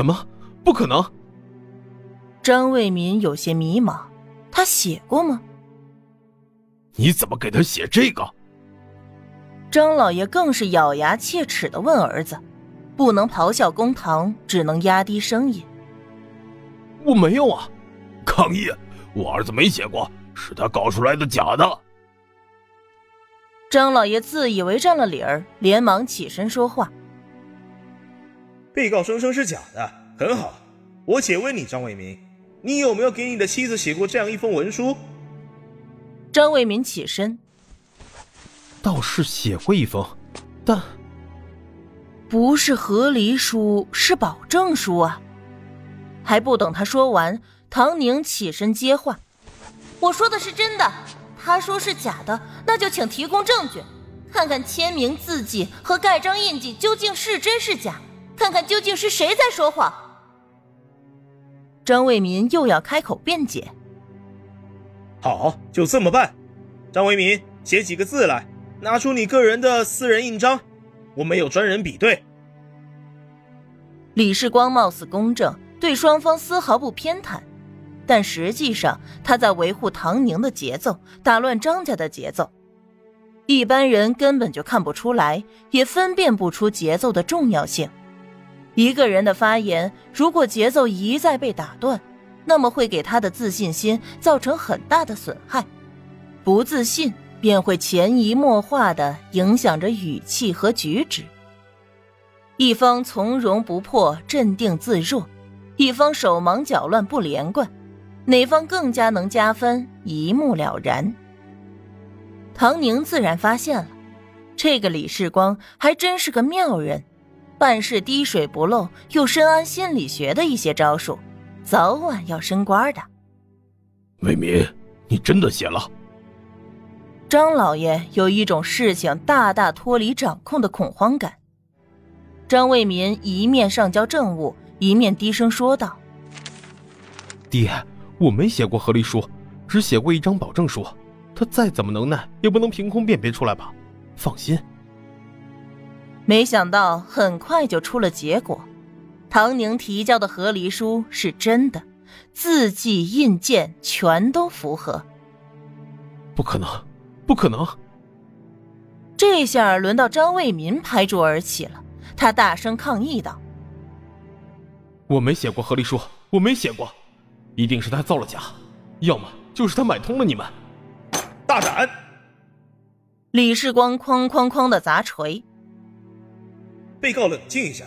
什么？不可能！张卫民有些迷茫，他写过吗？你怎么给他写这个？张老爷更是咬牙切齿的问儿子，不能咆哮公堂，只能压低声音。我没有啊！抗议！我儿子没写过，是他搞出来的假的。张老爷自以为占了理儿，连忙起身说话。被告声称是假的，很好。我且问你，张伟民，你有没有给你的妻子写过这样一封文书？张伟民起身，倒是写过一封，但不是和离书，是保证书啊！还不等他说完，唐宁起身接话：“我说的是真的，他说是假的，那就请提供证据，看看签名、字迹和盖章印记究竟是真是假，看看究竟是谁在说谎。”张卫民又要开口辩解。好，就这么办。张为民，写几个字来，拿出你个人的私人印章，我们有专人比对。李世光貌似公正，对双方丝毫不偏袒，但实际上他在维护唐宁的节奏，打乱张家的节奏。一般人根本就看不出来，也分辨不出节奏的重要性。一个人的发言，如果节奏一再被打断，那么会给他的自信心造成很大的损害，不自信便会潜移默化的影响着语气和举止。一方从容不迫、镇定自若，一方手忙脚乱不连贯，哪方更加能加分，一目了然。唐宁自然发现了，这个李世光还真是个妙人，办事滴水不漏，又深谙心理学的一些招数。早晚要升官的，魏民，你真的写了？张老爷有一种事情大大脱离掌控的恐慌感。张卫民一面上交政务，一面低声说道：“爹，我没写过和离书，只写过一张保证书。他再怎么能耐，也不能凭空辨别出来吧？放心。”没想到很快就出了结果。唐宁提交的和离书是真的，字迹印鉴全都符合。不可能，不可能！这下轮到张卫民拍桌而起了，他大声抗议道：“我没写过和离书，我没写过，一定是他造了假，要么就是他买通了你们。”大胆！李世光哐哐哐的砸锤。被告冷静一下。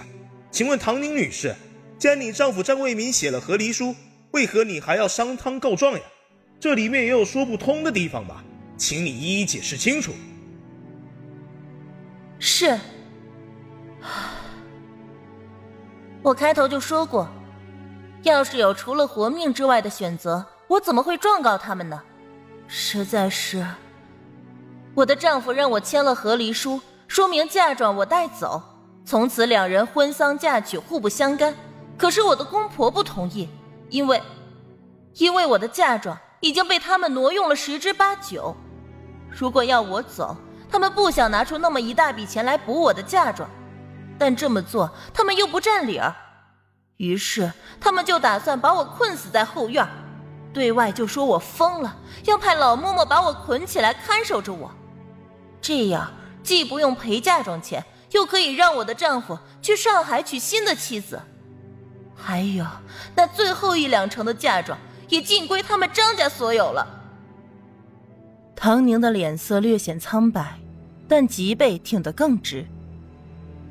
请问唐宁女士，既然你丈夫张卫民写了和离书，为何你还要商汤告状呀？这里面也有说不通的地方吧？请你一一解释清楚。是，我开头就说过，要是有除了活命之外的选择，我怎么会状告他们呢？实在是，我的丈夫让我签了和离书，说明嫁妆我带走。从此两人婚丧嫁娶互不相干，可是我的公婆不同意，因为，因为我的嫁妆已经被他们挪用了十之八九。如果要我走，他们不想拿出那么一大笔钱来补我的嫁妆，但这么做他们又不占理儿，于是他们就打算把我困死在后院，对外就说我疯了，要派老嬷嬷把我捆起来看守着我，这样既不用赔嫁妆钱。又可以让我的丈夫去上海娶新的妻子，还有那最后一两成的嫁妆也尽归他们张家所有了。唐宁的脸色略显苍白，但脊背挺得更直。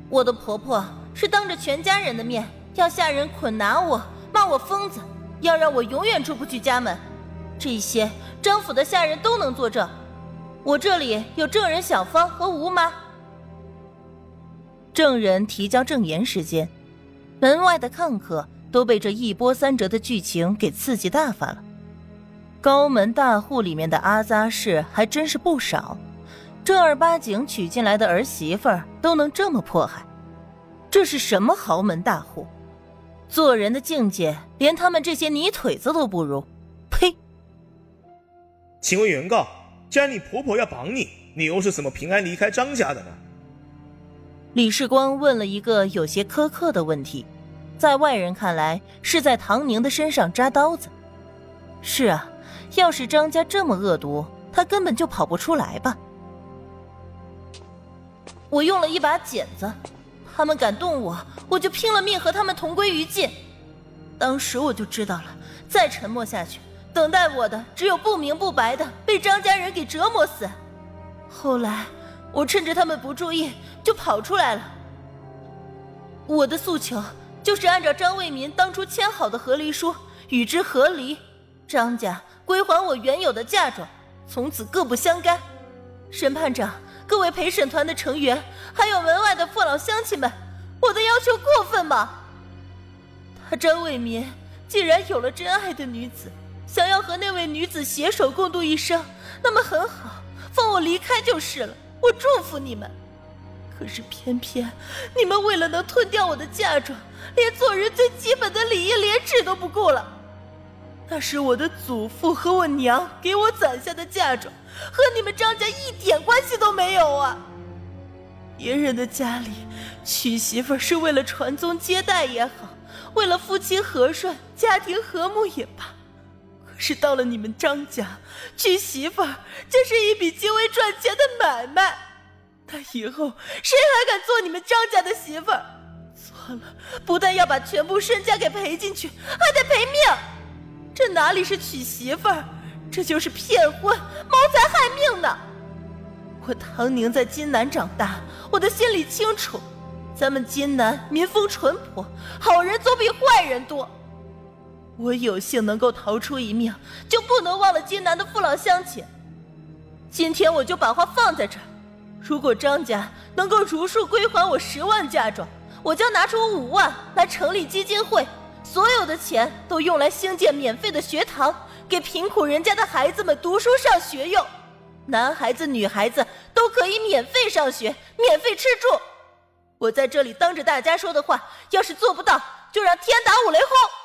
我的婆婆是当着全家人的面要下人捆拿我，骂我疯子，要让我永远出不去家门。这些张府的下人都能作证，我这里有证人小芳和吴妈。证人提交证言时间，门外的看客都被这一波三折的剧情给刺激大发了。高门大户里面的阿扎氏还真是不少，正儿八经娶进来的儿媳妇都能这么迫害，这是什么豪门大户？做人的境界连他们这些泥腿子都不如！呸！请问原告，既然你婆婆要绑你，你又是怎么平安离开张家的呢？李世光问了一个有些苛刻的问题，在外人看来是在唐宁的身上扎刀子。是啊，要是张家这么恶毒，他根本就跑不出来吧。我用了一把剪子，他们敢动我，我就拼了命和他们同归于尽。当时我就知道了，再沉默下去，等待我的只有不明不白的被张家人给折磨死。后来，我趁着他们不注意，就跑出来了。我的诉求就是按照张卫民当初签好的和离书，与之和离，张家归还我原有的嫁妆，从此各不相干。审判长。各位陪审团的成员，还有门外的父老乡亲们，我的要求过分吗？他张卫民既然有了真爱的女子，想要和那位女子携手共度一生，那么很好，放我离开就是了。我祝福你们。可是偏偏你们为了能吞掉我的嫁妆，连做人最基本的礼义廉耻都不顾了。那是我的祖父和我娘给我攒下的嫁妆。和你们张家一点关系都没有啊！别人的家里娶媳妇是为了传宗接代也好，为了夫妻和顺、家庭和睦也罢，是到了你们张家，娶媳妇这是一笔极为赚钱的买卖。那以后谁还敢做你们张家的媳妇儿？错了，不但要把全部身家给赔进去，还得赔命。这哪里是娶媳妇儿？这就是骗婚、谋财害命呢！我唐宁在金南长大，我的心里清楚，咱们金南民风淳朴，好人总比坏人多。我有幸能够逃出一命，就不能忘了金南的父老乡亲。今天我就把话放在这儿：如果张家能够如数归还我十万嫁妆，我将拿出五万来成立基金会，所有的钱都用来兴建免费的学堂。给贫苦人家的孩子们读书上学用，男孩子女孩子都可以免费上学，免费吃住。我在这里当着大家说的话，要是做不到，就让天打五雷轰。